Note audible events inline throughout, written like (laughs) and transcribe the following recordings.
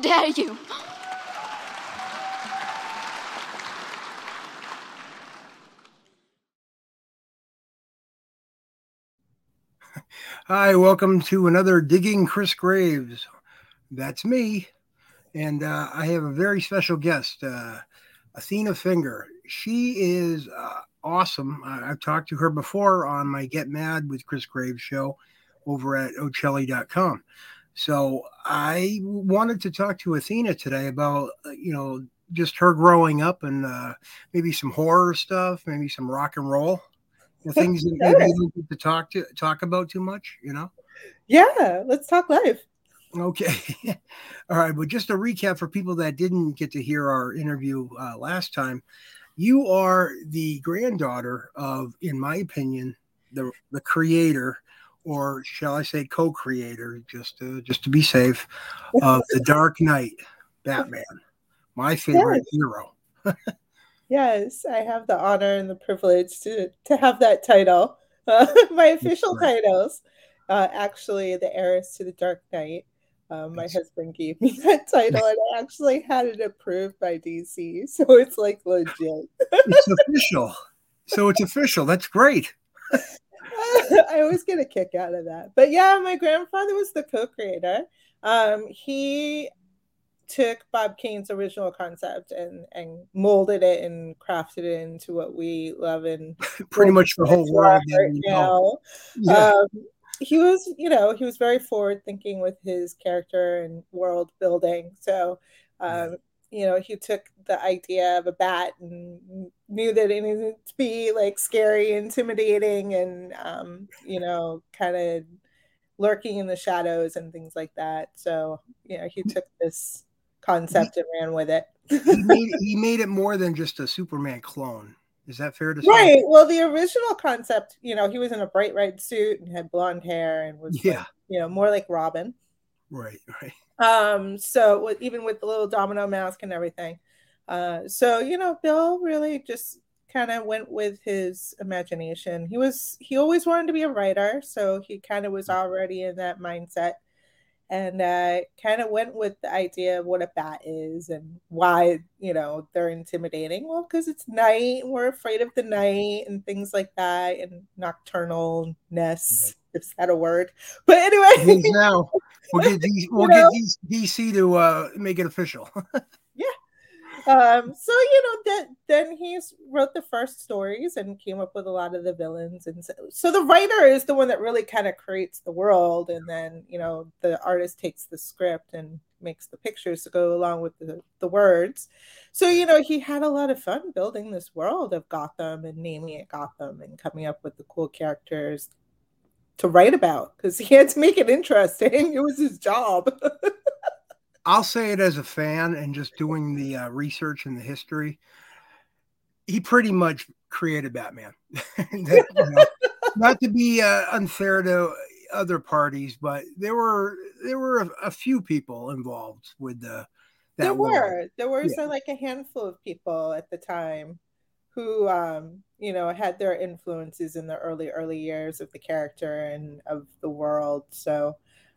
Dare you? Hi, welcome to another Digging Chris Graves. That's me. And uh, I have a very special guest, uh, Athena Finger. She is uh, awesome. I- I've talked to her before on my Get Mad with Chris Graves show over at Ocelli.com. So I wanted to talk to Athena today about, uh, you know, just her growing up and uh, maybe some horror stuff, maybe some rock and roll, you (laughs) know, things that maybe you don't get to talk to talk about too much, you know. Yeah, let's talk live. Okay. (laughs) All right. But just a recap for people that didn't get to hear our interview uh, last time, you are the granddaughter of, in my opinion, the the creator, or shall I say, co-creator, just to just to be safe, of the Dark Knight, Batman, my favorite Yes. hero. (laughs) Yes, I have the honor and the privilege to to have that title. (laughs) Uh, my official right. titles, uh, actually, the heiress to the Dark Knight. Um, my husband gave me (laughs) that title, and I actually had it approved by DC, so it's like legit. It's official. So it's official. That's great. (laughs) I always get a kick out of that. But yeah, my grandfather was the co-creator. Um, he took Bob Kane's original concept and and molded it and crafted it into what we love and (laughs) Pretty much the whole world. right now. Yeah. Um, he was, you know, he was very forward thinking with his character and world building. So, um, you know, he took the idea of a bat and knew that it needed to be like scary, intimidating, and um, you know, kind of lurking in the shadows and things like that. So, you know, he took this concept and ran with it. he (laughs) made he made it more than just a Superman clone. Is that fair to say? Right. Well, the original concept, you know, he was in a bright red suit and had blonde hair and was, like, Yeah. you know, more like Robin. Right. Right. Um, so with, even with the little domino mask and everything. Uh, so you know, Bill really just kind of went with his imagination. He was he always wanted to be a writer, so he kind of was already in that mindset, and uh, kind of went with the idea of what a bat is and why you know they're intimidating. Well, because it's night, and we're afraid of the night and things like that, and nocturnalness. Is that a word? But anyway, now. We'll get DC, (laughs) we'll know? get DC to uh, make it official. (laughs) Yeah. Um so you know that then he wrote the first stories and came up with a lot of the villains and so, so the writer is the one that really kind of creates the world and then you know the artist takes the script and makes the pictures to go along with the, the words so you know he had a lot of fun building this world of gotham and naming it gotham and coming up with the cool characters to write about because he had to make it interesting (laughs) it was his job I'll say it as a fan and just doing the uh, research and the history. He pretty much created Batman. (laughs) That, know, not to be uh, unfair to other parties, but there were there were a, a few people involved with the. That there world. were there was Yeah. uh, like a handful of people at the time who um you know had their influences in the early early years of the character and of the world. So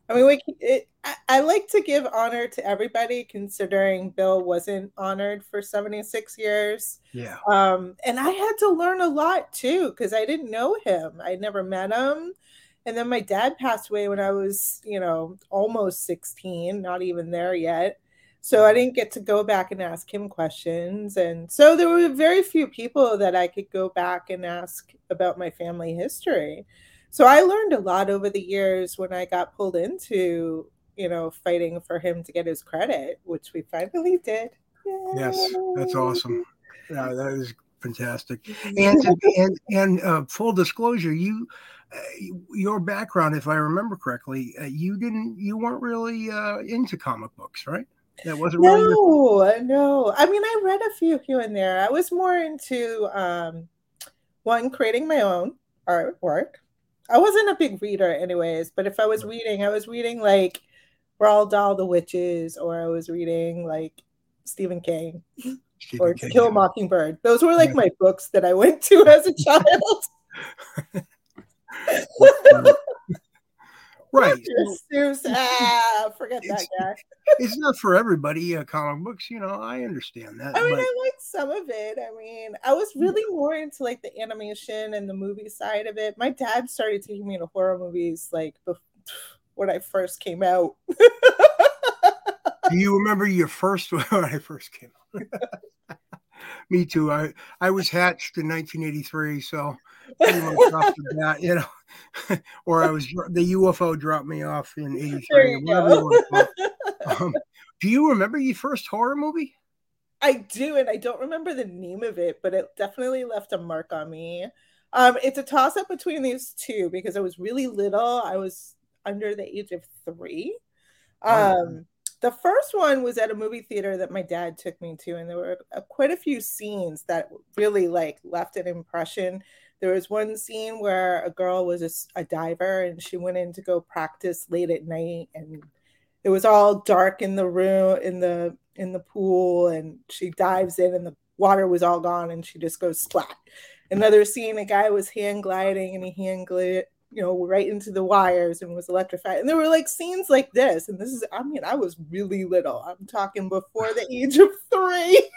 i mean we it, I, I like to give honor to everybody considering bill wasn't honored for 76 years. Yeah. um and i had to learn a lot too because i didn't know him. I never met him. And then my dad passed away when i was you know almost 16 not even there yet so I didn't get to go back and ask him questions. And so there were very few people that I could go back and ask about my family history. So I learned a lot over the years when I got pulled into, you know, fighting for him to get his credit, which we finally did. Yes, that's awesome. Yeah, that is fantastic. And (laughs) and and uh, full disclosure, you uh, your background, if I remember correctly, uh, you didn't you weren't really uh, into comic books, right? That wasn't really your, No, no. I mean, I read a few here and there. I was more into um, one creating my own artwork. I wasn't a big reader, anyways. But if I was reading, I was reading like Roald Dahl, The Witches, or I was reading like Stephen King Stephen or King. Kill a Mockingbird. Those were like my books that I went to as a child. (laughs) Right. (laughs) Seuss, ah, forget that guy. (laughs) it's not for everybody. Uh, comic books, you know, I understand that. I mean, but- I liked some of it. I mean, I was really more into like the animation and the movie side of it. My dad started taking me to horror movies like bef- (sighs) when I first came out. Do you remember your first (laughs) when I first came out? Me too. I I was hatched in 1983, so pretty much (laughs) the bat, you know, (laughs) or I was the UFO dropped me off in There '83. you Whatever go. you want to. Um, do you remember your first horror movie? I do, and I don't remember the name of it, but it definitely left a mark on me. Um, it's a toss up between these two because I was really little. I was under the age of three. Oh. Um, the first one was at a movie theater that my dad took me to, and there were uh, quite a few scenes that really like left an impression. There was one scene where a girl was a, a diver and she went in to go practice late at night, and it was all dark in the room in the in the pool, and she dives in, and the water was all gone, and she just goes splat. Another scene, a guy was hand gliding, and he hand glided you know, right into the wires and was electrified. And there were like scenes like this. And this is, I mean, I was really little. I'm talking before the age of three.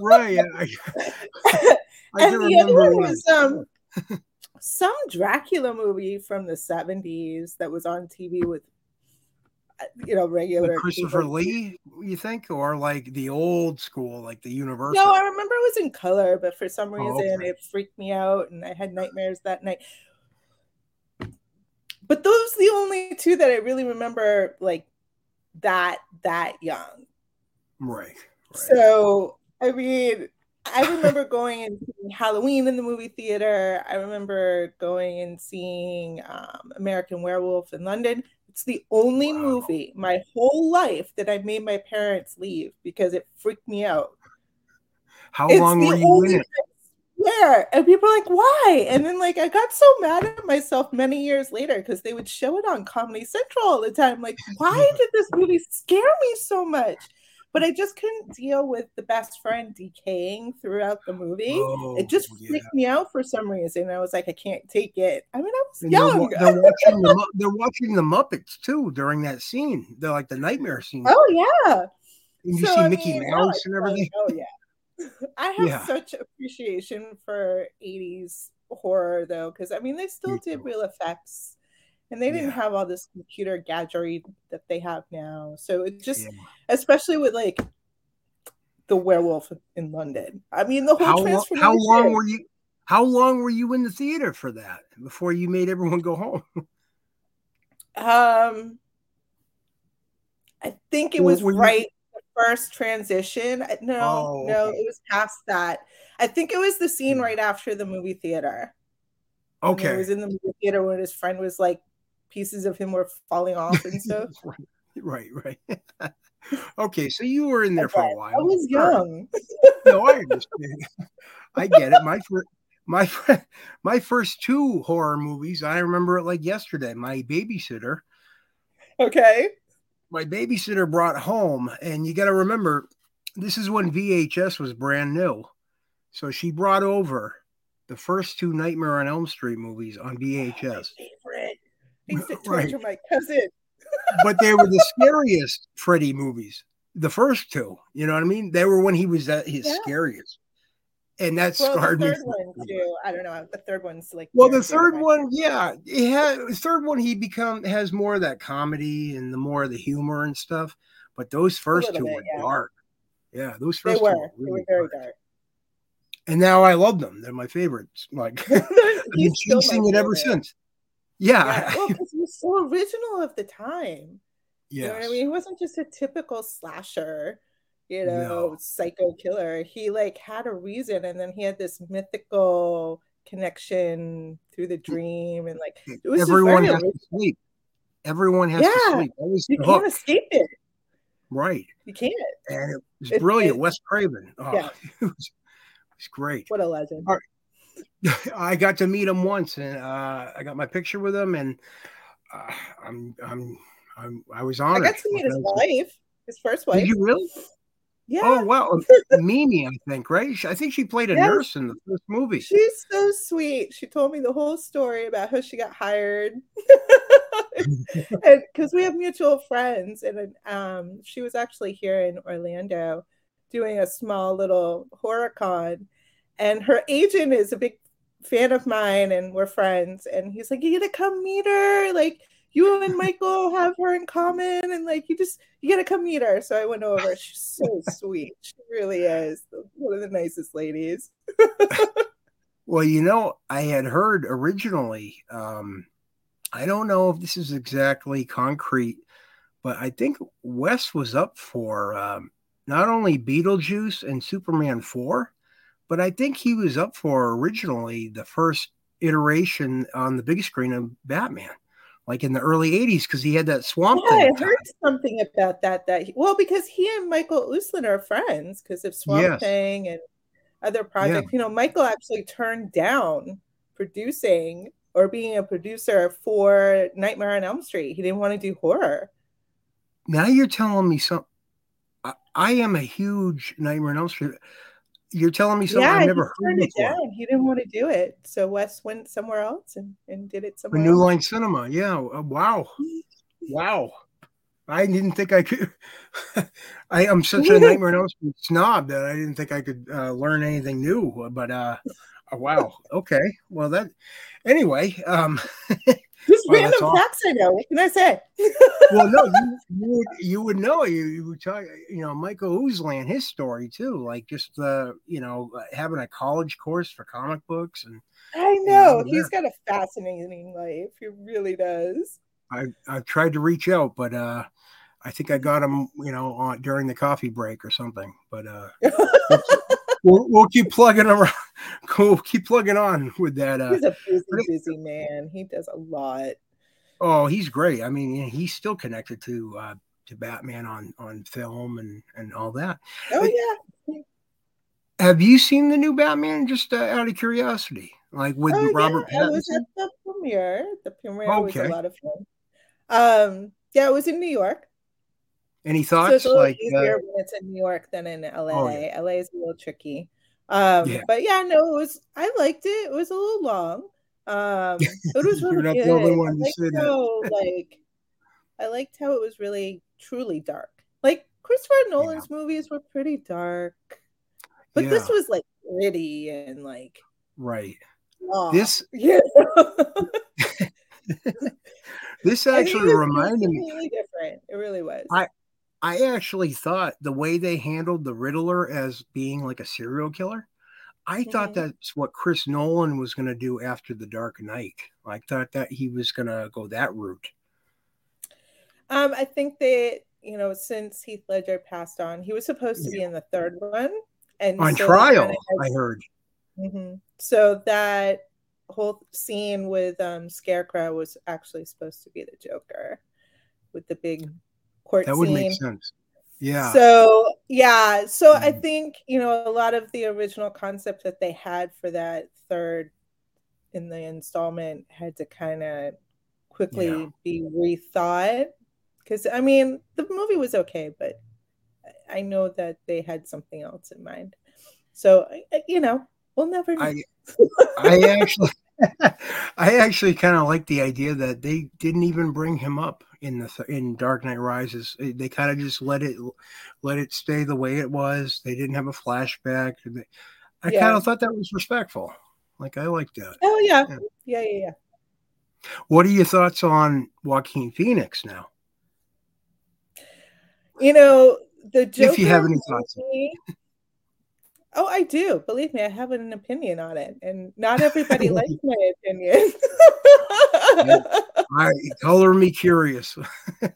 Right. I, (laughs) I and the other remember one was um some Dracula movie from the 70s that was on TV with uh, you know regular Like Christopher people. Lee, you think, or like the old school, like the Universal? No, I remember it was in color, but for some Oh, reason okay. it freaked me out and I had nightmares that night. But those are the only two that I really remember like that that young. right. right. So I mean, I remember (laughs) going and seeing Halloween in the movie theater. I remember going and seeing um, American Werewolf in London. It's the only Wow. movie my whole life that I made my parents leave because it freaked me out. How It's long were you in it? Where and people are like, why? And then like I got so mad at myself many years later because they would show it on Comedy Central all the time. Like, why (laughs) did this movie scare me so much? But I just couldn't deal with the best friend decaying throughout the movie. Oh, it just yeah. freaked me out for some reason. I was like, I can't take it. I mean, I was And they're, they're (laughs) watching the they're watching the Muppets too during that scene. They're like the nightmare scene. oh yeah. and you So, see I Mickey mean, Mouse and like, everything. oh yeah. (laughs) I have Yeah. such appreciation for 80s horror though, because I mean they still Me did too. real effects and they didn't Yeah. have all this computer gadgetry that they have now. So it just Yeah. especially with like the werewolf in London. I mean the whole How, lo- how long were you? How long were you in the theater for that before you made everyone go home? (laughs) Um, I think it was were you- right first transition. No, Oh, no, it was past that. I think it was the scene Hmm. right after the movie theater. Okay. He Okay. was in the movie theater when his friend was like, pieces of him were falling off and (laughs) stuff. right, right, right. (laughs) okay, so you were in there for a while. I was right. young. No, I understand. I get it. My first, my my first two horror movies, I remember it like yesterday. My babysitter, Okay. My babysitter brought home, and you got to remember, this is when VHS was brand new. So she brought over the first two Nightmare on Elm Street movies on VHS. I used to Right. my cousin. (laughs) but they were the scariest Freddy movies. The first two, you know what I mean? They were when he was at his Yeah. scariest, and that Well, scarred me. third for- one too. I don't know. Uh, the third one's like Well, the and dear to third one, yeah, it had the third one. He become has more of that comedy and the more of the humor and stuff. But those first two bit, were yeah. dark. Yeah, those They first were. two were They really were very dark. dark. And now I love them. They're my favorites. Like (laughs) (laughs) I've been He's still my chasing it ever since. Yeah, Yeah, well, (laughs) because he was so original of the time. You know I mean? He wasn't just a typical slasher, you know, No. psycho killer. He like had a reason, and then he had this mythical connection through the dream, and like it was Everyone very has to sleep. Everyone has to sleep. Was You can't escape it. Right. You can't. And it was It- brilliant. it- Wes Craven. Oh, Yeah. (laughs) it, was, it was great. What a legend. (laughs) I got to meet him once, and uh, I got my picture with him, and uh, I'm, I'm, I'm, I was honored. I got to meet his wife, his first wife. Did you really? Yeah. Oh wow, (laughs) Mimi, I think, right? I think she played a yes. nurse in the first movie. She's so sweet. She told me the whole story about how she got hired, (laughs) because we have mutual friends, and um, she was actually here in Orlando doing a small little horror con, and her agent is a big fan of mine, and we're friends, and he's like, "You gotta come meet her, like." You and Michael have her in common, and like you just you gotta come meet her. So I went over. She's so sweet. She really is one of the nicest ladies. (laughs) well, you know, I had heard originally. Um, I don't know if this is exactly concrete, but I think Wes was up for um, not only Beetlejuice and Superman 4, but I think he was up for originally the first iteration on the big screen of Batman like in the early 80s because he had that swamp yeah, thing. I heard something about that that he, well because he and Michael Uslan are friends because of Swamp yes. Thing and other projects. Yeah. You know, Michael actually turned down producing or being a producer for Nightmare on Elm Street. He didn't want to do horror. Now you're telling me something. I, I am a huge Nightmare on Elm Street you're telling me something yeah, I never heard it down. He didn't want to do it, so Wes went somewhere else and, and did it somewhere. New else. Line Cinema, yeah. Uh, wow, wow. I didn't think I could. (laughs) I am such a Nightmare Elm snob that I didn't think I could uh, learn anything new. But uh, uh wow, (laughs) okay. Well, that anyway. Um, (laughs) Just well, random facts I know. What can I say? well, no, (laughs) you, you, would you would know. You, you would talk, you know, Michael Uslan, his story too. Like just the, uh, you know, having a college course for comic books and. I know, know he's got a fascinating life. He really does. I I tried to reach out, but uh, I think I got him, you know, on during the coffee break or something. But uh, (laughs) we'll, we'll keep plugging around. (laughs) We'll keep plugging on with that. Uh, he's a busy, busy man. He does a lot. Oh, he's great. I mean, he's still connected to uh, to Batman on on film and and all that. Oh yeah. Have you seen the new Batman? Just uh, out of curiosity, like with oh, Robert yeah. Pattinson. I was at the premiere. The premiere okay. was a lot of fun. Um, yeah, it was in New York. Any thoughts? So like easier uh, when it's in New York than in LA. Oh, yeah. LA is a little tricky. Um, yeah. but yeah, no, it was. I liked it. It was a little long. Um, (laughs) it was really You're not good. the only one to say how, that. (laughs) like, I liked how it was really truly dark. Like Christopher Nolan's yeah. movies were pretty dark, but yeah. this was like gritty and like right. This (laughs) yeah. this actually reminded me really different. It really was. I I actually thought the way they handled the Riddler as being like a serial killer, I mm-hmm. thought that's what Chris Nolan was going to do after The Dark Knight. I thought that he was going to go that route. Um, I think that you know since Heath Ledger passed on, he was supposed to be in the third one, and on so trial, I heard. Mm-hmm. So that whole scene with um, Scarecrow was actually supposed to be the Joker with the big court that would make sense yeah so yeah so mm. i think you know a lot of the original concept that they had for that third in the installment had to kind of quickly yeah. be rethought because i mean the movie was okay but i know that they had something else in mind so you know we'll never know. I, (laughs) (laughs) I actually I actually kind of like the idea that they didn't even bring him up in the in Dark Knight Rises. Eh, they kind of just let it let it stay the way it was. They didn't have a flashback. I yeah. kind of thought that was respectful. Like I like that. Oh yeah. yeah, yeah, yeah, yeah. What are your thoughts on Joaquin Phoenix now? You know the Joker if you have any thoughts. Oh, I do. Believe me, I have an opinion on it, and not everybody (laughs) likes my opinion. I color me curious. (laughs) well,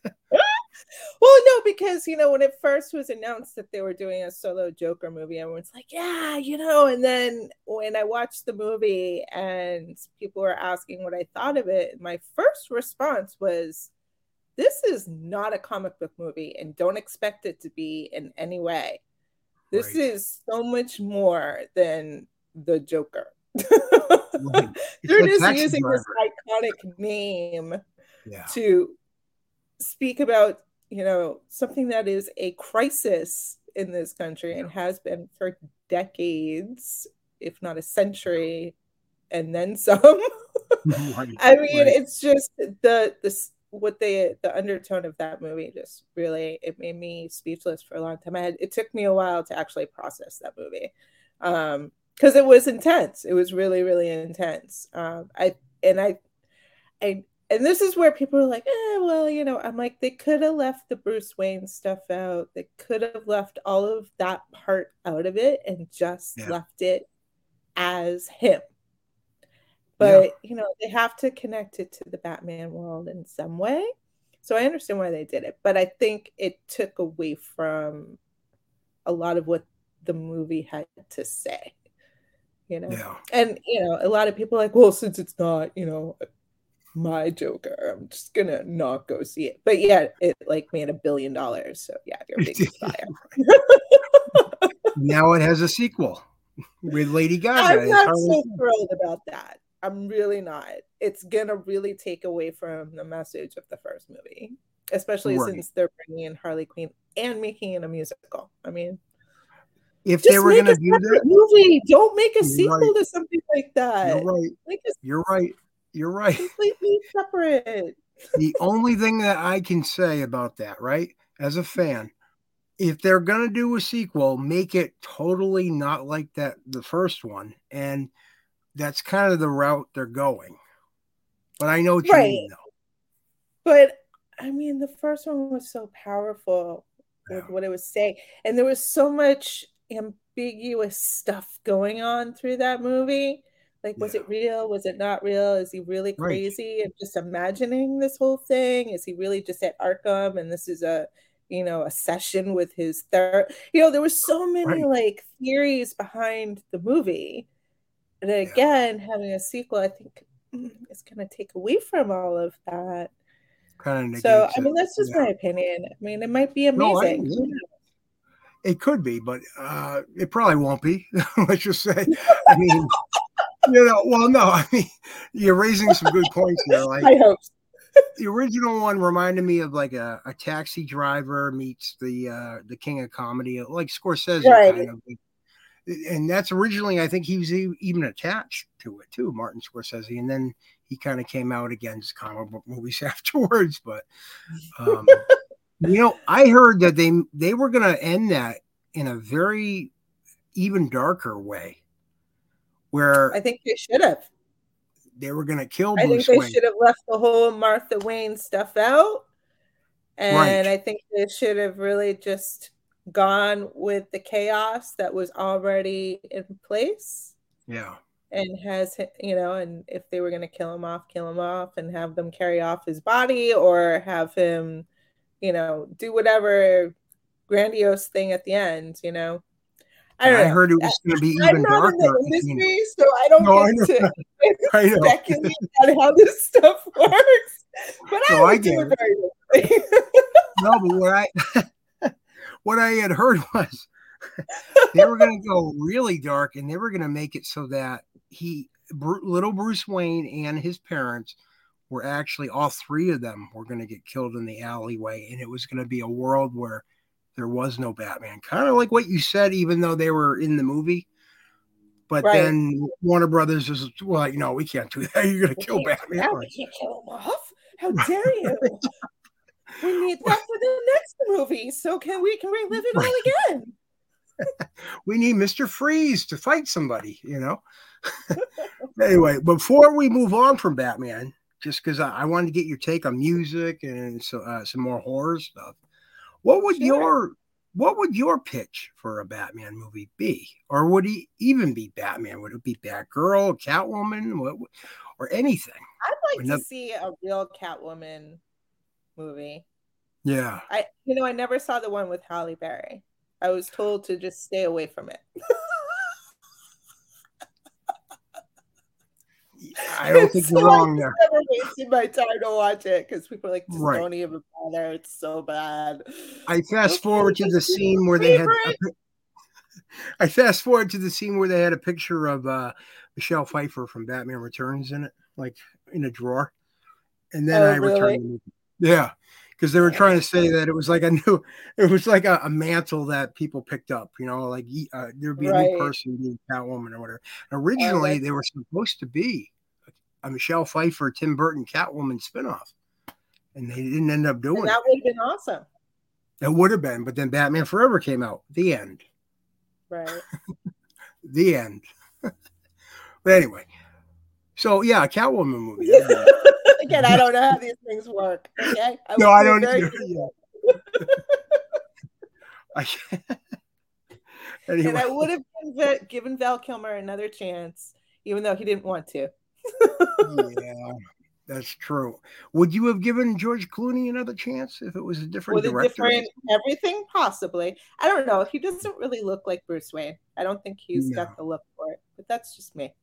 no, because you know when it first was announced that they were doing a solo Joker movie, everyone's like, "Yeah, you know." And then when I watched the movie and people were asking what I thought of it, my first response was, "This is not a comic book movie, and don't expect it to be in any way." This right. is so much more than the Joker. (laughs) right. (laughs) They're just using driver. this iconic name yeah. to speak about, you know, something that is a crisis in this country and has been for decades, if not a century, and then (laughs) some. (laughs) right, I mean, right. it's just the this what they the undertone of that movie just really it made me speechless for a long time. I had it took me a while to actually process that movie. Um because it was intense. It was really, really intense. Um I and I I and this is where people are like, eh, well, you know, I'm like, they could have left the Bruce Wayne stuff out. They could have left all of that part out of it and just yeah. left it as him. But, yeah. you know, they have to connect it to the Batman world in some way. So I understand why they did it. But I think it took away from a lot of what the movie had to say. You know? Yeah. And, you know, a lot of people like, well, since it's not, you know, my Joker. I'm just gonna not go see it. But yeah, it like made a billion dollars. So yeah, you're a (laughs) big fire. now it has a sequel with Lady (laughs) Gaga. I'm not so thrilled about that. I'm really not. It's gonna really take away from the message of the first movie, especially right. since they're bringing in Harley Quinn and making it a musical. I mean, if they were gonna do that movie, don't make a sequel right. to something like that. You're right. A- You're right. You're right. Completely separate. the only thing that I can say about that, right, as a fan, if they're gonna do a sequel, make it totally not like that the first one, and that's kind of the route they're going. But I know what right. you mean, though. But I mean, the first one was so powerful yeah. with what it was saying, and there was so much ambiguous stuff going on through that movie like, was yeah. it real? Was it not real? Is he really crazy right. and just imagining this whole thing? Is he really just at Arkham and this is a, you know, a session with his third? You know, there was so many right. like theories behind the movie. And again, yeah. having a sequel, I think mm, it's going to take away from all of that. Kind of so, I mean, that's just yeah. my opinion. I mean, it might be amazing. No, it could be, but uh, it probably won't be. (laughs) Let's just say. (laughs) I mean, you know, well, no, (laughs) I mean, you're raising some good points here. Like, I hope. the original one reminded me of like a, a taxi driver meets the uh, the king of comedy, like Scorsese right. kind of. And that's originally, I think he was even attached to it too, Martin Scorsese, and then he kind of came out against comic book movies afterwards. But um, you know, I heard that they they were going to end that in a very even darker way where I think they should have. They were going to kill. Bruce I think they Wayne. should have left the whole Martha Wayne stuff out, and right. I think they should have really just gone with the chaos that was already in place. Yeah. And has you know, and if they were going to kill him off, kill him off, and have them carry off his body, or have him, you know, do whatever grandiose thing at the end, you know. I, I heard it was going to be even darker. In the industry, so I don't no, get (laughs) I to speculate on how this stuff (laughs) works. But no, I, I get it. Very no, but what I (laughs) what I had heard was they were going to go really dark, and they were going to make it so that he, little Bruce Wayne, and his parents were actually all three of them were going to get killed in the alleyway, and it was going to be a world where there was no Batman. Kind of like what you said, even though they were in the movie. But right. then Warner Brothers is well, you know, we can't do that. (laughs) You're gonna we kill Batman. we can't kill him off. How dare you? we need (laughs) that for the next movie. So can we can relive it all again? (laughs) we need Mr. Freeze to fight somebody, you know. anyway, before we move on from Batman, just because I, I, wanted to get your take on music and so, uh, some more horror stuff. What would sure. your what would your pitch for a Batman movie be? Or would he even be Batman? Would it be Batgirl, Catwoman, what, or anything? I'd like to see a real Catwoman movie. Yeah. I you know, I never saw the one with Halle Berry. I was told to just stay away from it. (laughs) I don't think (laughs) so you're wrong there. I never wasted my time to watch it because people are like, just right. don't even bother. It's so bad. I fast forward to the scene where they had. A, I fast forward to the scene where they had a picture of uh, Michelle Pfeiffer from Batman Returns in it, like in a drawer, and then oh, I really? returned. Yeah, because they were trying to say that it was like a (laughs) new, it was like a, a mantle that people picked up. You know, like uh, there'd be a Right. new person being Catwoman or whatever. Originally, they were supposed to be a Michelle Pfeiffer, Tim Burton Catwoman spinoff, and they didn't end up doing And it. that would have been awesome. It would have been, but then Batman Forever came out. The end. Right. (laughs) The end. (laughs) but anyway, so yeah, a Catwoman movie. nice. (laughs) Again, I don't know how these things work. Okay. I no, I don't. I, anyway, And I would have given Val Kilmer another chance, even though he didn't want to. Yeah, that's true. Would you have given George Clooney another chance if it was a different With a director? different everything, possibly. I don't know. He doesn't really look like Bruce Wayne. I don't think he's No. got the look for it, but that's just me.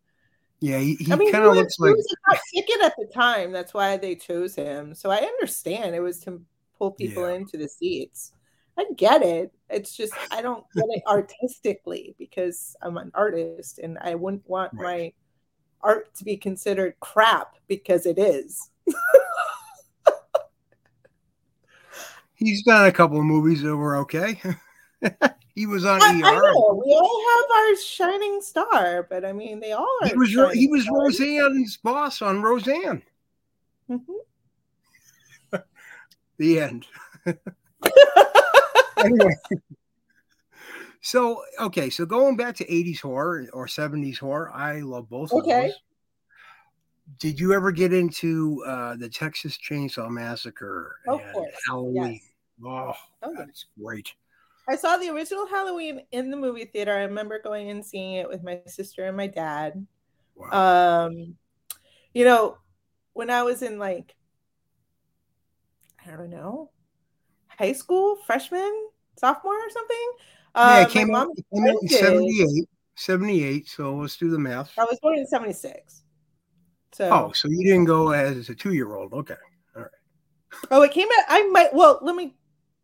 Yeah, he, he I mean, kind of looks he like a ticket at the time. That's why they chose him. So I understand it was to pull people Yeah. into the seats. I get it. It's just I don't get it (laughs) artistically because I'm an artist and I wouldn't want Right. my art to be considered crap because it is. he's done a couple of movies that were okay. (laughs) he was on I, I ER. know we all have our shining star, but I mean they all are. He was he was stars. Roseanne's boss on Roseanne. Mhm. (laughs) The end. (laughs) anyway. So okay, so going back to 80s horror or 70s horror, I love both of Okay. those. Did you ever get into uh the Texas Chainsaw Massacre Of and course, Halloween? yes. Oh, Oh, yeah. that's great. I saw the original Halloween in the movie theater. I remember going and seeing it with my sister and my dad. Wow. Um, you know, when I was in like, I don't know, high school, freshman, sophomore, or something. Yeah, Uh, it came out, it came out in 78. 78, so let's do the math. I was born in '76. So, Oh, so you didn't go as a two year old. Okay. All right. Oh, it came out. I might. Well, let me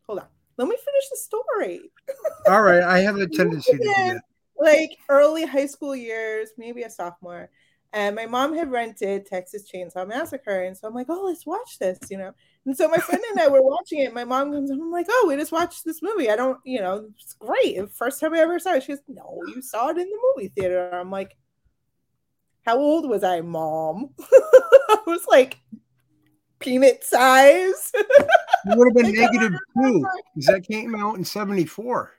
hold on. Let me finish the story. (laughs) All right. I have a tendency to do that. like early high school years, maybe a sophomore. And my mom had rented Texas Chainsaw Massacre. And so I'm like, oh, let's watch this, you know. And so my friend and I were watching it. My mom comes and I'm like, oh, we just watched this movie. I don't, you know, it's great. The First time I ever saw it. She goes, no, you saw it in the movie theater. I'm like, how old was I, mom? (laughs) I was like peanut size. (laughs) It would have been negative two because that came out in 74.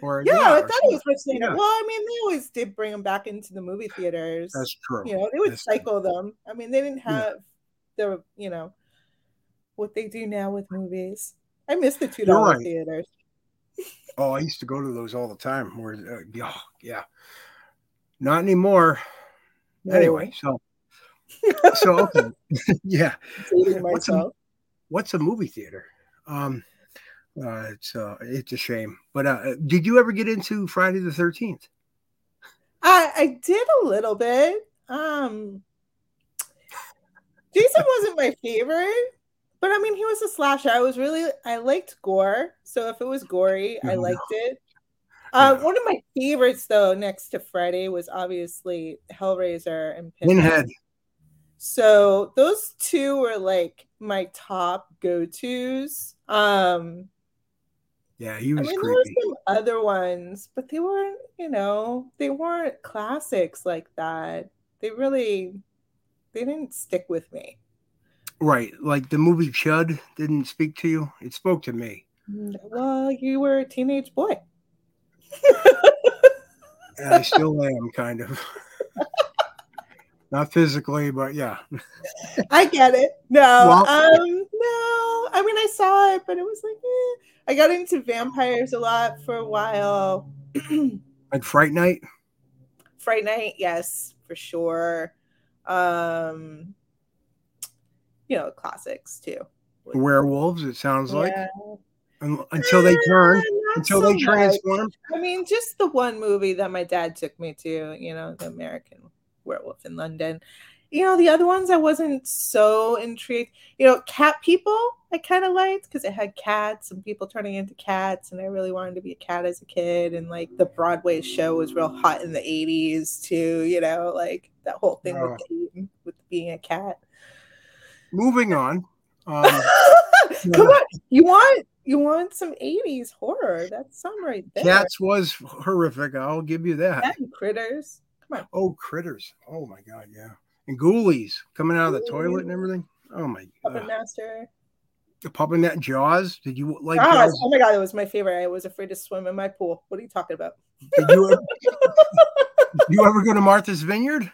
Or, yeah, I thought it was much later. Yeah. Well, I mean, they always did bring them back into the movie theaters. That's true. you know, they would That's true. cycle them. I mean, they didn't Yeah. have the, you know, what they do now with movies. I miss the two You're right. theaters. (laughs) Oh, I used to go to those all the time. Where, uh, yeah, yeah. Not anymore. Anyway, so, (laughs) so, okay. (laughs) yeah. What's a- What's a movie theater? Um, uh, it's uh, it's a shame. But uh, did you ever get into Friday the Thirteenth? I I did a little bit. Um, Jason wasn't my favorite, but I mean, he was a slasher. I was really I liked gore, so if it was gory, I liked it. Uh, Yeah. One of my favorites, though, next to Freddy, was obviously Hellraiser and Pinhead. So those two were like my top go tos. Um, Yeah, he was. I mean, there were some other ones, but they weren't, you know, they weren't classics like that. They really, they didn't stick with me. Right, like the movie Chud didn't speak to you. It spoke to me. Well, you were a teenage boy. And I still (laughs) am, kind of. (laughs) Not physically, but yeah. I get it. No, Well- um, no. I mean, I saw it, but it was like, eh. I got into vampires a lot for a while. (clears throat) Like Fright Night. Fright Night, yes, for sure. Um, you know, classics too. Werewolves, it sounds like. Yeah. Un- Until they turn, Eh, until so they much. transform. I mean, just the one movie that my dad took me to, you know, the American Werewolf in London. You know, the other ones I wasn't so intrigued. You know, Cat People I kind of liked because it had cats and people turning into cats, and I really wanted to be a cat as a kid. And like the Broadway show was real hot in the '80s too. You know, like that whole thing Oh. with, the- with being a cat. Moving on. Um, (laughs) Come on, you want you want some '80s horror? That's some right there. Cats was horrific. I'll give you that. And critters. Come on. Oh, critters! Oh my god, yeah. And ghoulies coming out of the toilet and everything. Oh my Puppet god. Master. The puppet net Jaws. Did you like Jaws. Jaws? Oh my god, that was my favorite. I was afraid to swim in my pool. What are you talking about? Did you, ever, (laughs) did you ever go to Martha's Vineyard?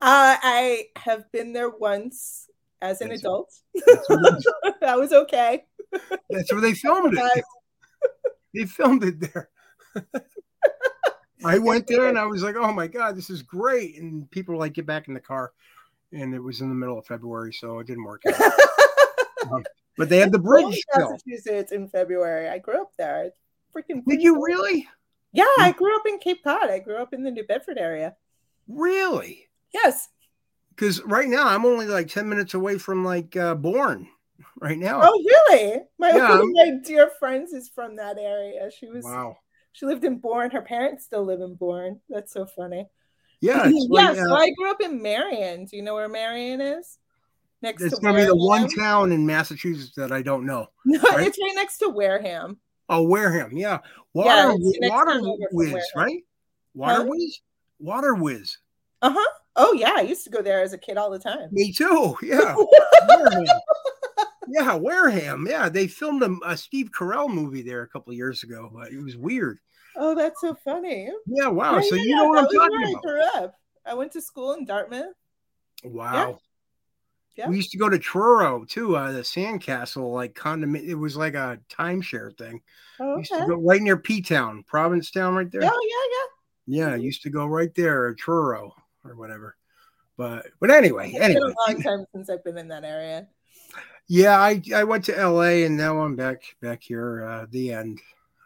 Uh, I have been there once as an That's- adult. (laughs) That was okay. that's where they filmed it. They filmed it there. I (laughs) went there and I was like, "Oh my god, this is great!" And people were like, "Get back in the car," and it was in the middle of February, so it didn't work out. (laughs) Um, but they had the Bridge, bridge. Massachusetts in February. I grew up there. Freaking. Did you really? Yeah, I grew up in Cape Cod. I grew up in the New Bedford area. Really? Yes. Because right now I'm only like ten minutes away from like uh, Bourne. Right now. Oh, really? My Yeah, one of my dear friends is from that area. She was. wow. She lived in Bourne. Her parents still live in Bourne. That's so funny. Yeah. (clears throat) Yeah. like, so uh, I grew up in Marion. Do you know where Marion is? Next it's to gonna be the one town in Massachusetts that I don't know. (laughs) No, right? it's right next to Wareham. Oh, Wareham. Yeah. Yeah, Water, next water Wizz, right? Water Huh? Wizz. Water Wizz. Uh huh. Oh yeah, I used to go there as a kid all the time. Me too. (laughs) Yeah. Wareham. Yeah, Wareham. Yeah, they filmed a, a Steve Carell movie there a couple of years ago, but it was weird. oh, that's so funny. Yeah, wow. Yeah, so yeah, you yeah, know what I'm talking where about. I grew up. I went to school in Dartmouth. Wow. Yeah. We used to go to Truro too, uh, the sandcastle, like condom. It was like a timeshare thing. Oh, Used okay. to go right near P Town, Provincetown, right there. Oh yeah, Yeah, I used to go right there, at Truro or whatever. But but anyway. It's been anyway, a long time since I've been in that area. yeah, I I went to L.A. and now I'm back back here. Uh, the end.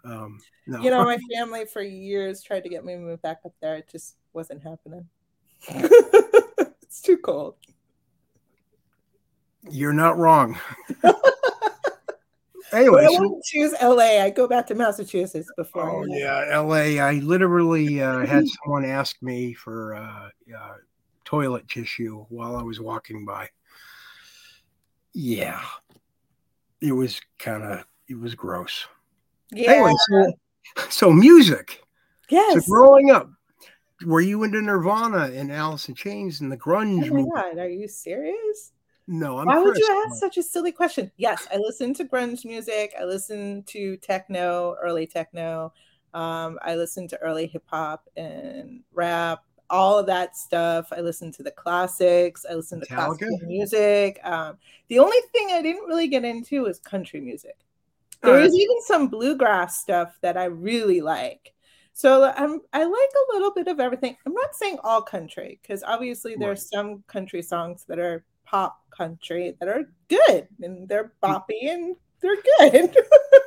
Um, no. You know, my (laughs) family for years tried to get me to move back up there. It just wasn't happening. (laughs) it's too cold. You're not wrong. (laughs) Anyway, I so, wouldn't choose LA. I go back to Massachusetts before. oh yeah, L.A. I literally uh, had someone ask me for uh, uh, toilet tissue while I was walking by. Yeah, it was kind of it was gross. Yeah. Anyway, so, so music. yes. So growing up, were you into Nirvana and Alice in Chains and the grunge Oh my god, are you serious? No, I'm not. Why would you ask such a silly question? Yes, I listen to grunge music. I listen to techno, early techno. Um, I listen to early hip hop and rap, all of that stuff. I listen to the classics. I listen to Metallica? classical music. Um, the only thing I didn't really get into is country music. There Alright. is even some bluegrass stuff that I really like. So I'm I like a little bit of everything. I'm not saying all country because obviously there are Right. some country songs that are pop country that are good and they're boppy and they're good.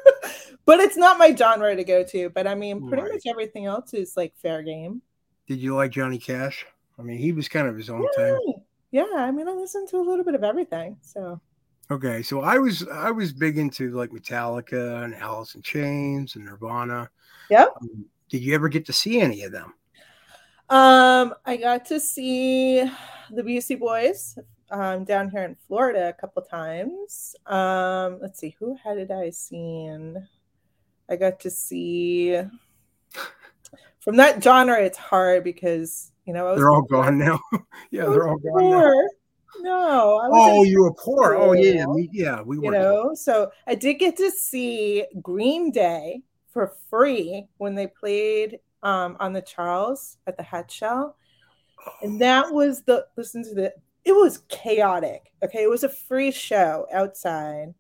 (laughs) but it's not my genre to go to. But I mean, pretty Right. much everything else is like fair game. Did you like Johnny Cash? I mean, he was kind of his own thing. Yeah, I mean, I listen to a little bit of everything. So Okay, so I was I was big into like Metallica and Alice in Chains and Nirvana. Yep. Um, did you ever get to see any of them? Um, I got to see the Beastie Boys um, down here in Florida a couple times. Um, let's see, who had it I seen? I got to see (laughs) from that genre. It's hard because you know I was They're all gone now. (laughs) yeah, they're all gone now. No, I was Oh, you were poor. Oh yeah, me, yeah, we were. you know so i did get to see green day for free when they played um, on the charles at the Hatch Shell and that was the listen to the it was chaotic okay? It was a free show outside.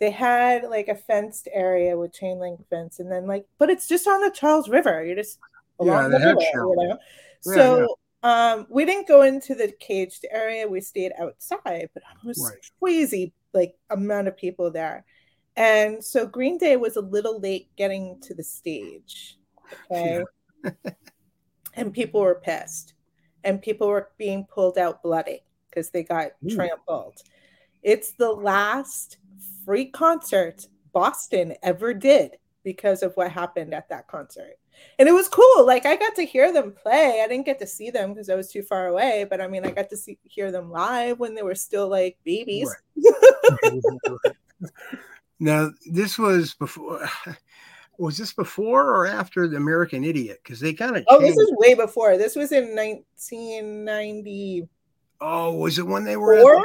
They had like a fenced area with chain link fence and then like but it's just on the charles river. You're just along the the river, you know? Yeah, so um we didn't go into the caged area. We stayed outside but it was Right. crazy like amount of people there. And so green day was a little late getting to the stage okay? (laughs) And people were pissed and people were being pulled out bloody because they got Ooh. trampled it's the last free concert boston ever did because of what happened at that concert and it was cool like i got to hear them play i didn't get to see them because i was too far away but i mean i got to see hear them live when they were still like babies (laughs) now this was before. (sighs) Was this before or after the American Idiot? Because they kind of. Oh, this was way before. This was in 1990. Oh, was it when they were? At,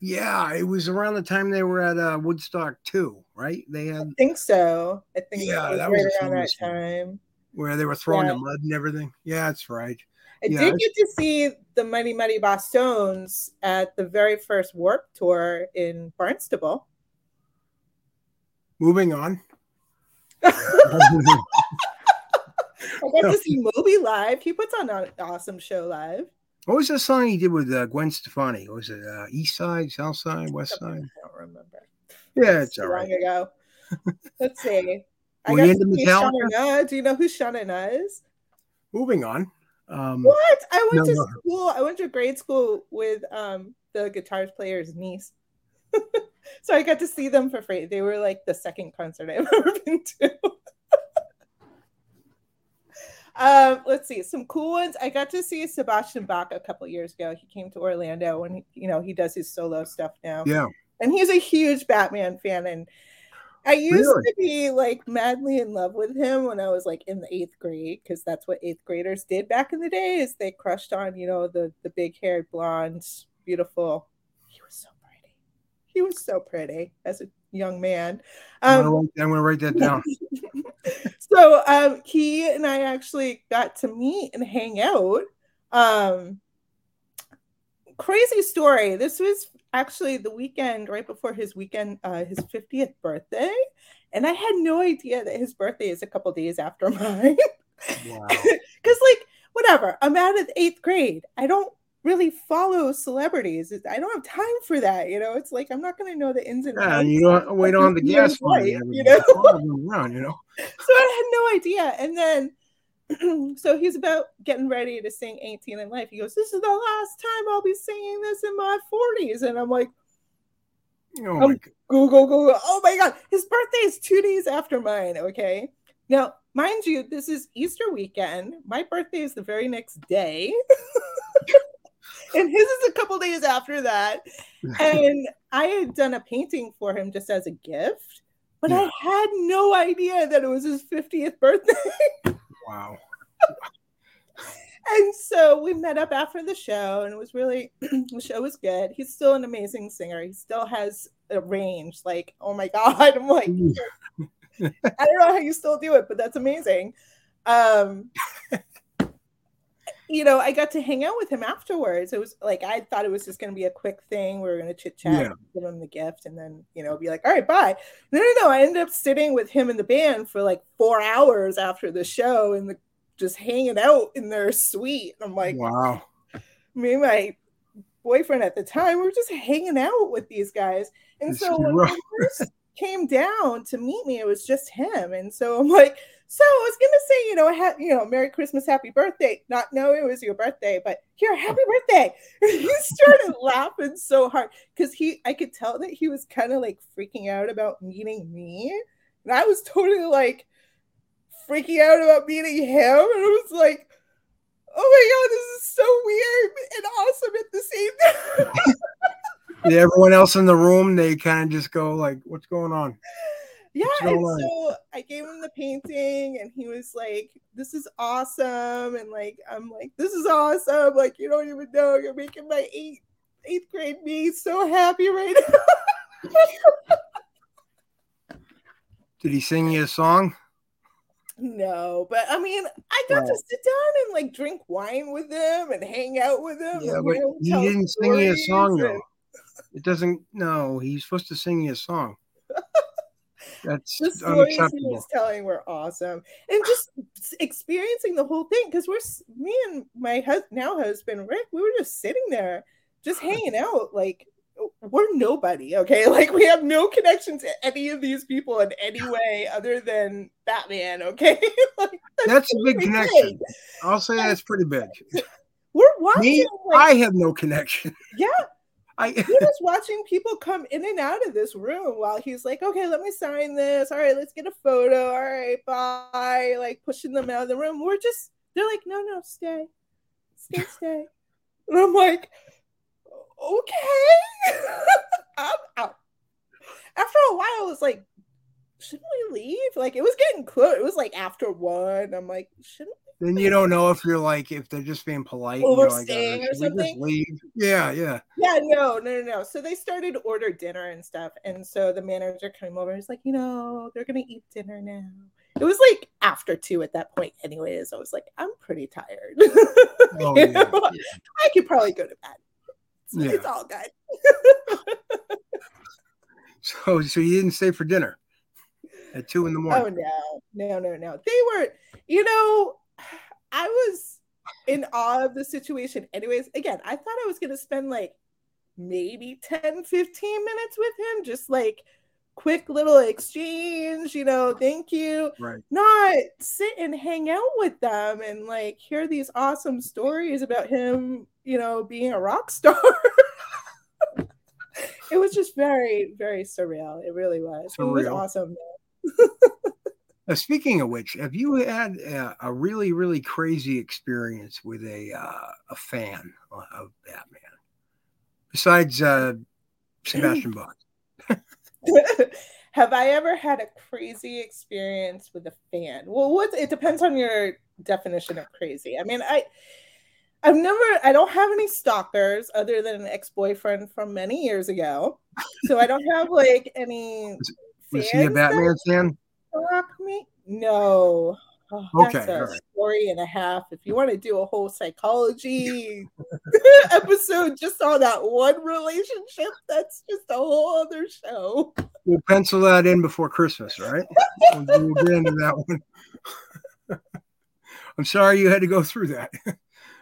yeah, it was around the time they were at uh, Woodstock too, right? They had. I think so. I think yeah, that, that was, right around that time. Where they were throwing yeah. the mud and everything. Yeah, that's right. I yeah, did get to see the Mighty Mighty Bosstones at the very first Warped Tour in Barnstable. Moving on. (laughs) (laughs) I got to see Moby live. He puts on an awesome show live. What was the song he did with uh, Gwen Stefani? What Was it uh, East Side, South Side, West Side? I don't remember. Yeah, it's all right. Long ago. Let's see. (laughs) I got to see Shauna. Do you know who Shauna is? Moving on. Um, what? I went no, to school. I went to grade school with um, the guitar player's niece. (laughs) so I got to see them for free. They were like the second concert I've (laughs) ever been to. Um, let's see some cool ones. I got to see Sebastian Bach a couple years ago. He came to Orlando when he, you know he does his solo stuff now. Yeah, and he's a huge Batman fan. And I used really? to be like madly in love with him when I was like in the eighth grade because that's what eighth graders did back in the day. Is they crushed on you know the the big haired blonde, beautiful. He was so pretty. He was so pretty as a young man. Um, I'm going to write that down. (laughs) so um, he and I actually got to meet and hang out. Um, crazy story. This was actually the weekend right before his weekend, uh, his 50th birthday. And I had no idea that his birthday is a couple days after (laughs) mine. Wow. (laughs) Because, like, whatever, I'm out of eighth grade. I don't really follow celebrities. I don't have time for that. You know, it's like I'm not going to know the ins and outs. Yeah, you don't wait on the gas money. You know, around, you know. (laughs) So I had no idea, and then (clears throat) so he's about getting ready to sing 18 and Life. He goes, This is the last time I'll be singing this in my 40s. And I'm like, Oh my Google, Google. Oh my God. His birthday is two days after mine. Okay. Now, mind you, this is Easter weekend. My birthday is the very next day. (laughs) and his is a couple days after that. (laughs) And I had done a painting for him just as a gift, but yeah. I had no idea that it was his 50th birthday. Wow. and so we met up after the show, and it was really (clears throat) the show was good. He's still an amazing singer. He still has a range. Like, oh my god, (laughs) I'm like, I don't know how you still do it, but that's amazing. Um, (laughs) you know, I got to hang out with him afterwards. It was like I thought it was just going to be a quick thing. We were going to chit chat, yeah. give him the gift, and then you know be like, "All right, bye." No, no, no. I ended up sitting with him and the band for like four hours after the show, and the, just hanging out in their suite. I'm like, "Wow." Me and my boyfriend at the time, we were just hanging out with these guys, and so when he (laughs) first came down to meet me, it was just him, and so I'm like so I was gonna say, you know, I had, you know, Merry Christmas, Happy Birthday, not knowing it was your birthday, but here, Happy Birthday. (laughs) he started (laughs) laughing so hard because he, I could tell that he was kind of like freaking out about meeting me, and I was totally like freaking out about meeting him, and I was like, oh my god, this is so weird and awesome at the same time. (laughs) yeah, everyone else in the room, they kind of just go like, "What's going on?" Yeah and so i gave him the painting and he was like this is awesome and like i'm like this is awesome like you don't even know you're making my eighth eighth grade me so happy right now (laughs) did he sing you a song no, but I mean, I got to sit down and like drink wine with him and hang out with him. Yeah, but he didn't sing you a song though. It doesn't. No, he's supposed to sing you a song. That's the stories he was telling were awesome, and just experiencing the whole thing because we're me and my hus- now husband Rick, we were just sitting there, just hanging out, like we're nobody, okay? (laughs) Like we have no connection to any of these people in any way other than Batman, okay? (laughs) like, that's, that's a big connection. Big. I'll say that's pretty big. (laughs) We're watching. Me, like, I have no connection. Yeah, I he (laughs) was watching people come in and out of this room while he's like, okay, let me sign this. All right, let's get a photo. All right, bye. Like pushing them out of the room. We're just, they're like, no, no, stay, stay, (laughs) stay. And I'm like, okay, (laughs) I'm out. after a while, I was like, shouldn't we leave? Like it was getting close. It was like after one. I'm like, shouldn't then you don't know if you're like if they're just being polite overstaying like, oh, or something. Yeah, yeah. Yeah, no, no, no, no. So they started to order dinner and stuff, and so the manager came over. He's like, you know, they're gonna eat dinner now. It was like after two at that point, anyways. I was like, I'm pretty tired. Oh, (laughs) yeah, yeah. I could probably go to bed. It's, yeah. it's all good. (laughs) so, so you didn't stay for dinner at two in the oh, morning? Oh no, no, no, no. They were, you know, I was in awe of the situation. Anyways, again, I thought I was going to spend like maybe 10, 15 minutes with him, just like quick little exchange, you know, thank you. Right. Not sit and hang out with them and like hear these awesome stories about him, you know, being a rock star. (laughs) it was just very, very surreal. It really was. Surreal. It was awesome. (laughs) Now, speaking of which, have you had a, a really, really crazy experience with a uh, a fan of Batman besides uh, Sebastian Bach? (laughs) have I ever had a crazy experience with a fan? Well, what it depends on your definition of crazy. I mean, I I've never I don't have any stalkers other than an ex-boyfriend from many years ago. So I don't have like any (laughs) was he a Batman fan? Rock me? No. Oh, okay, that's a right. story and a half. If you want to do a whole psychology (laughs) (laughs) episode just on that one relationship, that's just a whole other show. We'll pencil that in before Christmas, right? we'll get into that one. (laughs) I'm sorry you had to go through that.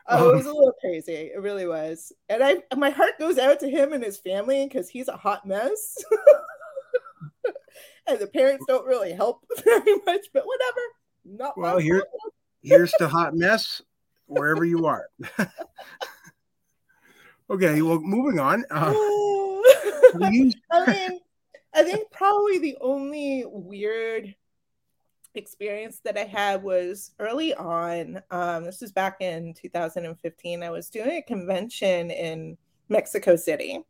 Oh, it was a um, little crazy. It really was. And I my heart goes out to him and his family because he's a hot mess and the parents don't really help (laughs) very much, but whatever. Not well, here, here's the hot mess wherever you are. (laughs) okay, well, moving on. Uh, (laughs) you... I mean, I think probably the only weird experience that I had was early on. Um, this was back in 2015. I was doing a convention in Mexico City.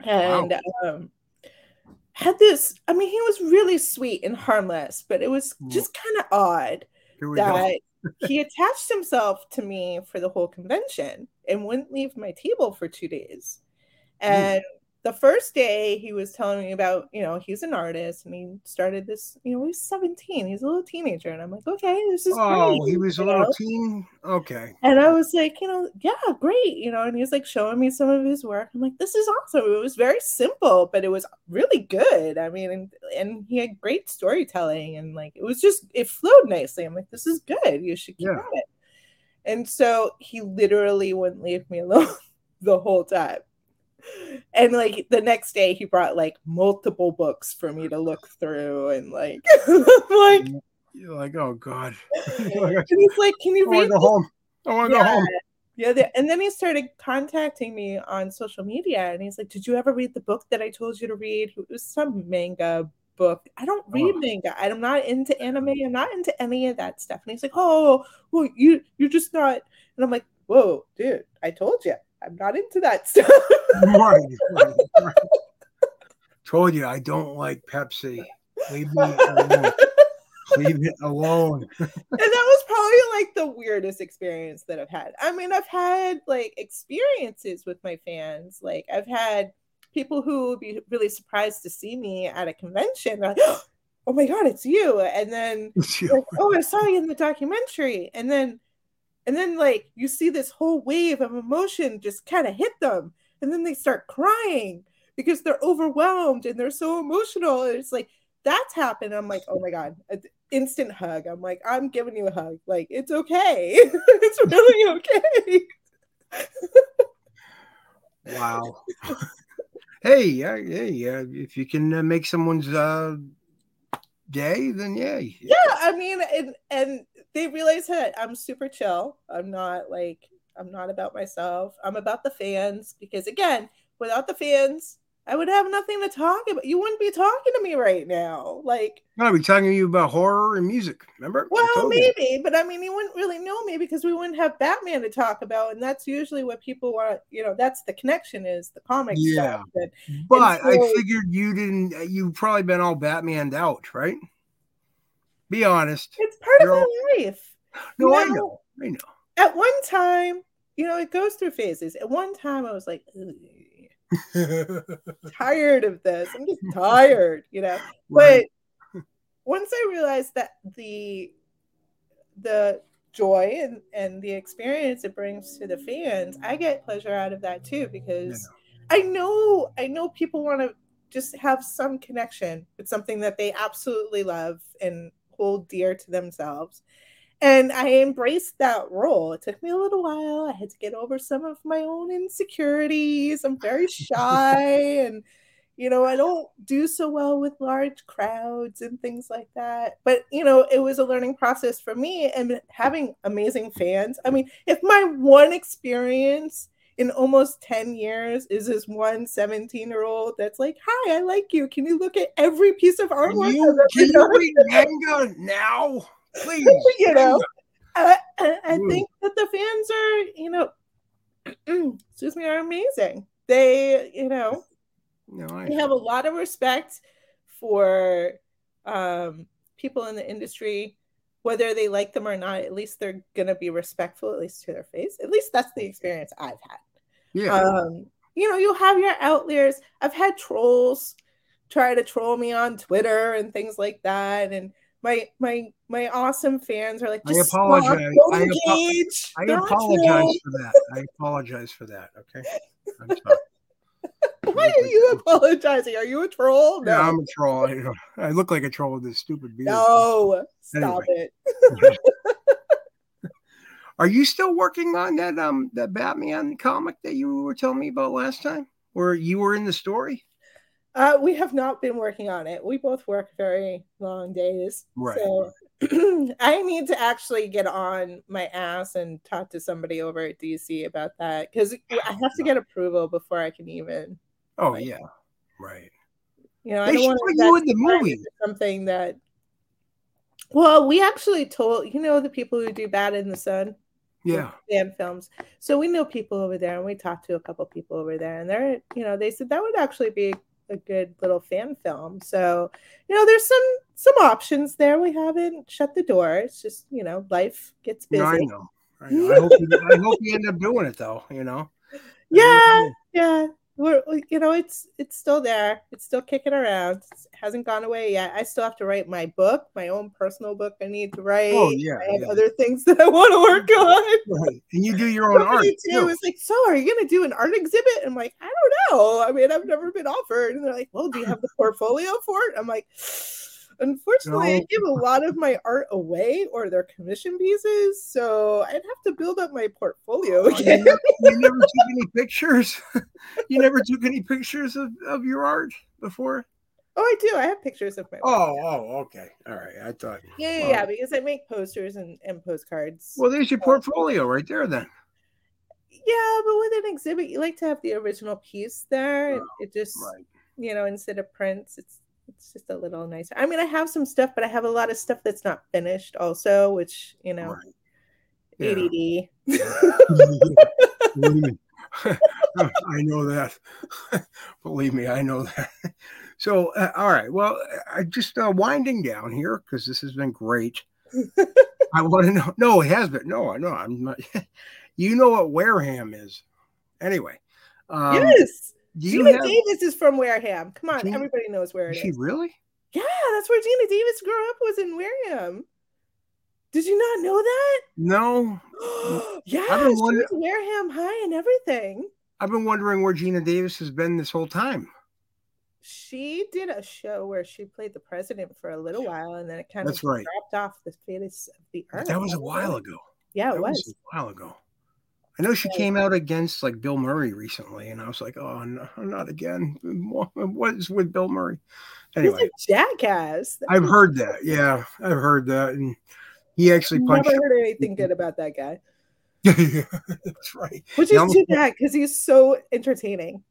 And wow. um, had this i mean he was really sweet and harmless but it was mm. just kind of odd that (laughs) he attached himself to me for the whole convention and wouldn't leave my table for two days mm. The first day he was telling me about, you know, he's an artist and he started this, you know, he's 17, he's a little teenager. And I'm like, okay, this is oh, great. he was a little teen. Okay. And I was like, you know, yeah, great. You know, and he's like showing me some of his work. I'm like, this is awesome. It was very simple, but it was really good. I mean, and, and he had great storytelling and like it was just it flowed nicely. I'm like, this is good. You should keep yeah. it. And so he literally wouldn't leave me (laughs) alone the whole time and like the next day he brought like multiple books for me to look through and like (laughs) like you're like oh god. (laughs) And he's like can you I read go home. I want to yeah. go home. Yeah and then he started contacting me on social media and he's like did you ever read the book that i told you to read? It was some manga book. I don't oh. read oh. manga. I'm not into anime. I'm not into any of that stuff. And he's like oh well you you're just not and i'm like whoa dude i told you I'm not into that stuff. right, (laughs) right, right. Told you I don't like Pepsi. Leave me alone. (laughs) Leave it alone. (laughs) and that was probably like the weirdest experience that I've had. I mean, I've had like experiences with my fans. Like I've had people who would be really surprised to see me at a convention. Like, (gasps) oh my god, it's you! And then, like, oh, I saw you in the documentary. And then and then like you see this whole wave of emotion just kind of hit them. And then they start crying because they're overwhelmed and they're so emotional. And it's like that's happened. I'm like oh my god instant hug. I'm like i'm giving you a hug. Like it's okay. (laughs) It's really okay. Wow. Hey yeah hey yeah. If you can uh, make someone's uh day then yeah. Yeah i mean and and they realize that I'm super chill. I'm not like I'm not about myself. I'm about the fans because again, without the fans, I would have nothing to talk about. You wouldn't be talking to me right now. Like, I'd be talking to you about horror and music. Remember? Well, told you. maybe, but I mean, you wouldn't really know me because we wouldn't have Batman to talk about, and that's usually what people want. You know, that's the connection is the comic Yeah. stuff. And, But I so- figured you didn't. Uh, you've probably been all Batmaned out, right? Be honest. it's part You're of all- my life. No, You I know, know. I know. At one time, you know, it goes through phases. At one time, I was like, (laughs) tired of this. I'm just tired, you know. Right. But once I realized that the the joy and, and the experience it brings to the fans, I get pleasure out of that too because I know I know people want to just have some connection with something that they absolutely love and hold dear to themselves. And I embraced that role. It took me a little while. I had to get over some of my own insecurities. I'm very shy (laughs) and you know, I don't do so well with large crowds and things like that. But, you know, it was a learning process for me and having amazing fans. I mean, if my one experience in almost 10 years is this one 17 year old that's like, Hi, I like you. Can you look at every piece of artwork? you, can you done?" read manga now? (laughs) Please. you know, I, I, I think that the fans are, you know, (clears throat) excuse me, are amazing. They, you know, No, I we have a lot of respect for um, people in the industry, whether they like them or not. At least they're gonna be respectful, at least to their face. At least that's the experience I've had. Yeah. Um, you know, you'll have your outliers. I've had trolls try to troll me on Twitter and things like that, and my my my awesome fans are like, I just apologize. Stop, I apo- I apologize troll." for that. I apologize for that. Okay. I'm sorry. (laughs) Why are you apologizing? Are you a troll? No, Yeah, I'm a troll. I, I look like a troll with this stupid beard. no, stop Anyway. it. (laughs) (laughs) Are you still working on that um that Batman comic that you were telling me about last time? Where you were in the story? Uh, we have not been working on it. We both work very long days. Right. So (clears throat) I need to actually get on my ass and talk to somebody over at DC about that because I have to get approval before I can even, Oh Right. yeah. Right. you know, I They don't want you in the movie. something that. Well, we actually told you know the people who do Bat in the Sun. Yeah. fan films. So we know people over there, and we talked to a couple people over there, and they're, you know, they said that would actually be a good little fan film. So, you know, there's some some options there. We haven't shut the door. It's just, you know, life gets busy. No, I know. I know. I hope you, I hope you end up doing it though, you know. (laughs) Yeah, yeah. We're, you know, it's it's still there. It's still kicking around. It hasn't gone away yet. I still have to write my book, my own personal book. I need to write. Oh, yeah, I have yeah. other things that I want to work on. Right. And you do (laughs) your own art. Somebody too too. was like, "So, are you going to do an art exhibit?" I'm like, "I don't know. I mean, I've never been offered." And they're like, "Well, do you (laughs) have the portfolio for it?" I'm like, "Unfortunately, I give a lot of my art away, or they're commission pieces, so I'd have to build up my portfolio Oh, you, again." never, (laughs) you never took any pictures. (laughs) you never took any pictures of, of your art before. oh, I do. I have pictures of my. Oh, oh, okay. All right. I thought. yeah, yeah, yeah, because I make posters and, and postcards. Well, there's your portfolio right there. Then. yeah, but with an exhibit, you like to have the original piece there. Oh, it just Right. you know, instead of prints, it's it's just a little nicer. I mean, I have some stuff, but I have a lot of stuff that's not finished also, which you know. Yeah. ADD. Believe me. I know that. (laughs) Believe me, I know that. So, uh, all right. Well, I just uh, winding down here because this has been great. (laughs) I want to know. No, it has been. No, I know. I'm not. (laughs) you know what Wareham is. Anyway. Um, yes, Geena have, Davis is from Wareham. Come on, Geena- everybody knows where is it she is. really? Yeah, that's where Geena Davis grew up. Was in Wareham. Did you not know that? No. yeah, (gasps) I've been she wonder- was Wareham High and everything. I've been wondering where Geena Davis has been this whole time. She did a show where she played the president for a little while, and then it kind That's of right. dropped off the face of the earth. That was a while ago. Yeah, it that was. a while ago. I know she came out against like Bill Murray recently, and I was like, "Oh, no, not again! (laughs) What is with Bill Murray?" Anyway, He's a jackass. I've heard that. Yeah, I've heard that, and he actually punched. Never heard anything (laughs) good about that guy, yeah, That's right. which is too bad because he's so entertaining.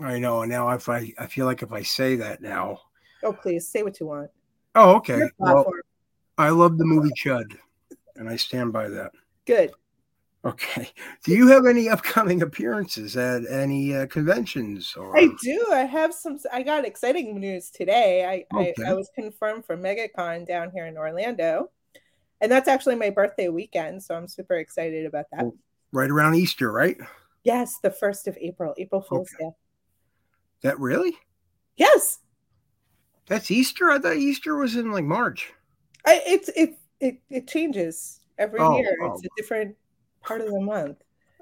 I know. And now if I I feel like if I say that now. Oh please say what you want. Oh, okay. Well, I love the movie Chud, and I stand by that. Good. Okay. Do you have any upcoming appearances at any uh, conventions? Or... I do. I have some. I got exciting news today. I, okay. I, I was confirmed for MegaCon down here in Orlando, and that's actually my birthday weekend. So I'm super excited about that. Right around Easter, right? Yes, the first of April, April Fool's okay. Day. That really? Yes. That's Easter. I thought Easter was in like March. I, it's it it it changes every oh, year. Oh. It's a different part of the month.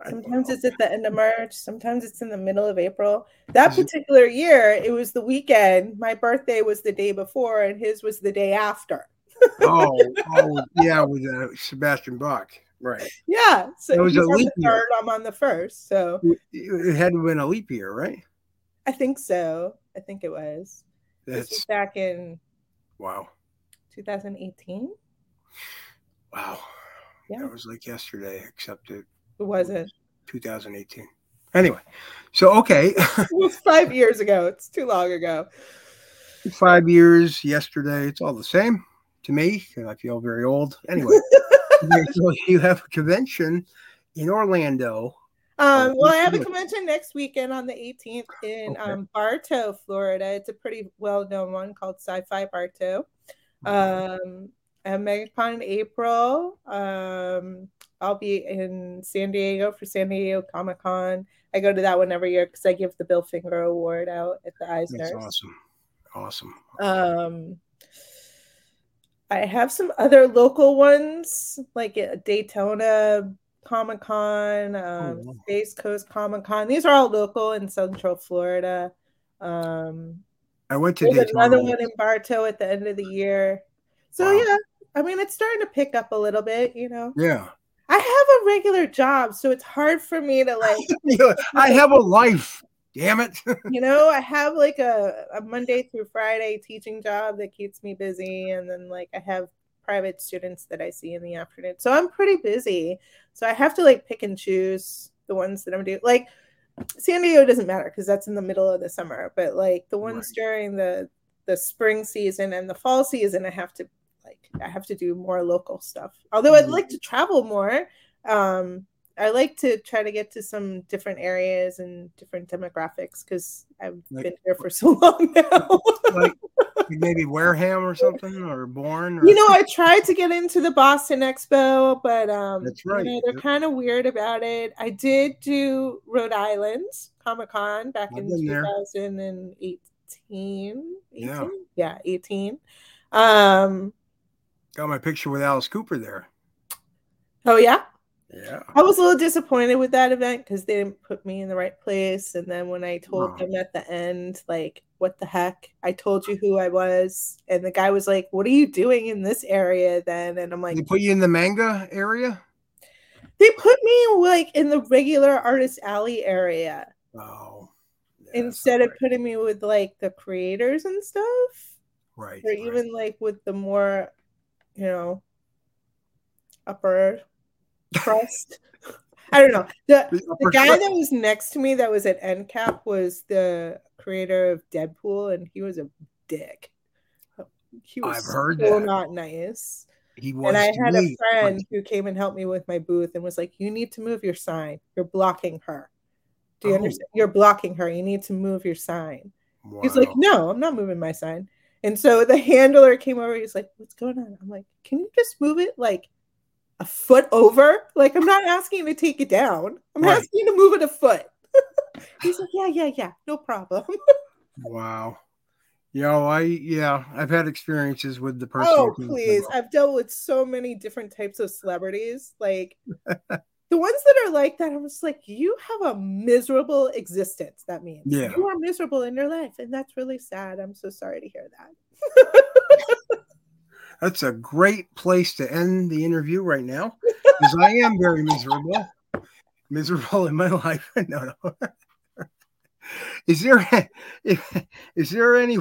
Sometimes it's at the end of March, sometimes it's in the middle of April. That particular year, it was the weekend. My birthday was the day before, and his was the day after. oh, (laughs) oh, yeah, with uh, Sebastian Bach, right? Yeah, so it was a leap year. Third, I'm on the first, so it had to been a leap year, right? I think so. I think it was. That's this was back in wow, 2018. Wow. Yeah. That was like yesterday, except it, it wasn't 2018. Anyway, so okay. (laughs) it was five years ago. It's too long ago. Five years yesterday. It's all the same to me. I feel very old. Anyway, (laughs) so you have a convention in Orlando. Um, well, I have a convention next weekend on the 18th in okay. um, Bartow, Florida. It's a pretty well known one called Sci Fi Bartow. Um, at MegaCon in April. Um, I'll be in San Diego for San Diego Comic Con. I go to that one every year because I give the Bill Finger Award out at the Eisner. That's awesome. Awesome. Um, I have some other local ones like Daytona Comic Con, um, oh, Space Coast Comic Con. These are all local in Central Florida. Um, I went to Daytona. another one in Bartow at the end of the year. So wow. yeah, I mean, it's starting to pick up a little bit, you know. Yeah. I have a regular job, so it's hard for me to like. (laughs) I have a life. Damn it. (laughs) you know, I have like a, a Monday through Friday teaching job that keeps me busy. And then like I have private students that I see in the afternoon. So I'm pretty busy. So I have to like pick and choose the ones that I'm doing. Like San Diego doesn't matter because that's in the middle of the summer. But like the ones right. during the the spring season and the fall season, I have to I have to do more local stuff. Although I'd like to travel more. Um, I like to try to get to some different areas and different demographics because I've like, been here for (laughs) so long now. like maybe Wareham or something or Bourne. Or... You know, I tried to get into the Boston Expo, but um, that's right. You know, they're yep. kind of weird about it. I did do Rhode Island Comic Con back I've in 2018. 18? Yeah. yeah, 18. Um, Got my picture with Alice Cooper there. Oh yeah. Yeah. I was a little disappointed with that event because they didn't put me in the right place. And then when I told oh. them at the end, like, what the heck? I told you who I was. And the guy was like, What are you doing in this area then? And I'm like, They put you in the manga area? They put me like in the regular artist alley area. Oh. Yeah, Instead of right. putting me with like the creators and stuff. Right. Or right. even like with the more you know, upper crust. (laughs) I don't know. The, the guy that was next to me that was at NCAP was the creator of Deadpool, and he was a dick. He was I've heard so that. not nice. He was and I had a friend who came and helped me with my booth and was like, You need to move your sign. You're blocking her. Do you oh. understand? You're blocking her. You need to move your sign. Wow. He's like, No, I'm not moving my sign. And so the handler came over. He's like, "What's going on?" I'm like, "Can you just move it like a foot over? Like I'm not asking you to take it down. I'm right. asking you to move it a foot." (laughs) He's like, "Yeah, yeah, yeah, no problem." (laughs) wow. Yo, I yeah, I've had experiences with the person. Oh, please! I've dealt with so many different types of celebrities. Like (laughs) the ones that are like that, I'm just like, you have a miserable existence. That means yeah. you are miserable in your life, and that's really sad. I'm so sorry to hear that. (laughs) that's a great place to end the interview right now, because I am very miserable, miserable in my (laughs) life. (laughs) no, no. is there is there any?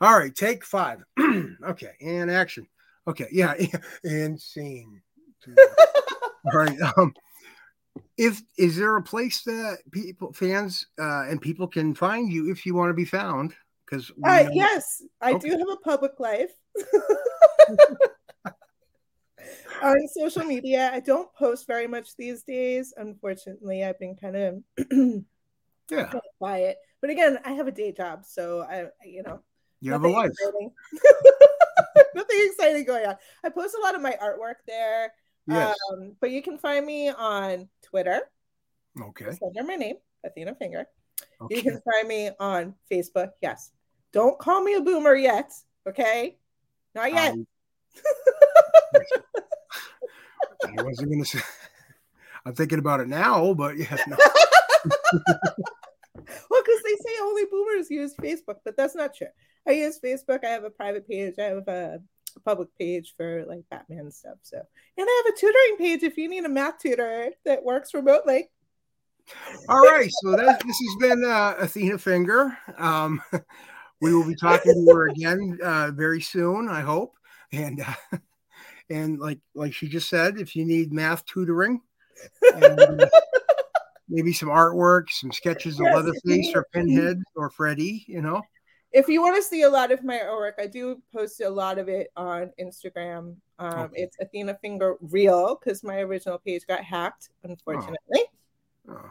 All right, take five. (clears throat) okay, and action. Okay, yeah, and scene. All (laughs) right. Um, if is there a place that people fans uh, and people can find you if you want to be found? Because uh, yes, I okay. do have a public life. (laughs) on social media. I don't post very much these days. Unfortunately, I've been kind of (clears throat) yeah quiet. But again, I have a day job, so I you know you have a life. (laughs) nothing exciting going on. I post a lot of my artwork there. Yes. Um, but you can find me on Twitter. Okay. under my name, Athena Finger. Okay. You can find me on Facebook. Yes. Don't call me a boomer yet. Okay. Not yet. Um, (laughs) I wasn't going to say. I'm thinking about it now, but yeah. No. (laughs) well, because they say only boomers use Facebook, but that's not true. I use Facebook. I have a private page. I have a public page for like Batman stuff. So, and I have a tutoring page if you need a math tutor that works remotely. All right, so that this has been uh, Athena Finger. Um, (laughs) we will be talking to her again uh, very soon, I hope. And uh, (laughs) and like like she just said, if you need math tutoring, and, uh, (laughs) maybe some artwork, some sketches of yes, Leatherface or Pinhead or Freddy, you know. If you want to see a lot of my artwork, I do post a lot of it on Instagram. Um, okay. It's Athena Finger Real because my original page got hacked, unfortunately. Oh.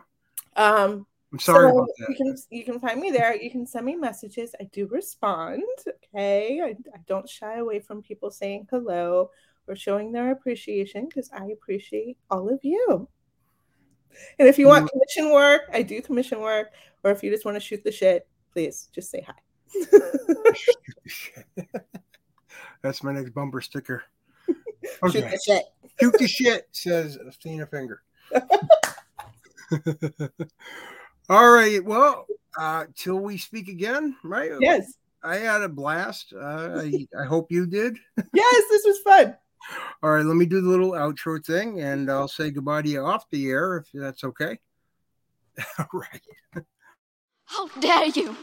Oh. Um, I'm sorry so about that. You can you can find me there. You can send me messages. I do respond. Okay, I, I don't shy away from people saying hello or showing their appreciation because I appreciate all of you. And if you want mm-hmm. commission work, I do commission work. Or if you just want to shoot the shit, please just say hi. (laughs) That's my next bumper sticker. (laughs) Okay. Shoot the shit. Shoot the shit, says Athena Finger. (laughs) All right. Well, uh, till we speak again, right? Yes. I had a blast. Uh, I, I hope you did. yes, this was fun. All right, let me do the little outro thing and I'll say goodbye to you off the air if that's okay. All right. How dare you!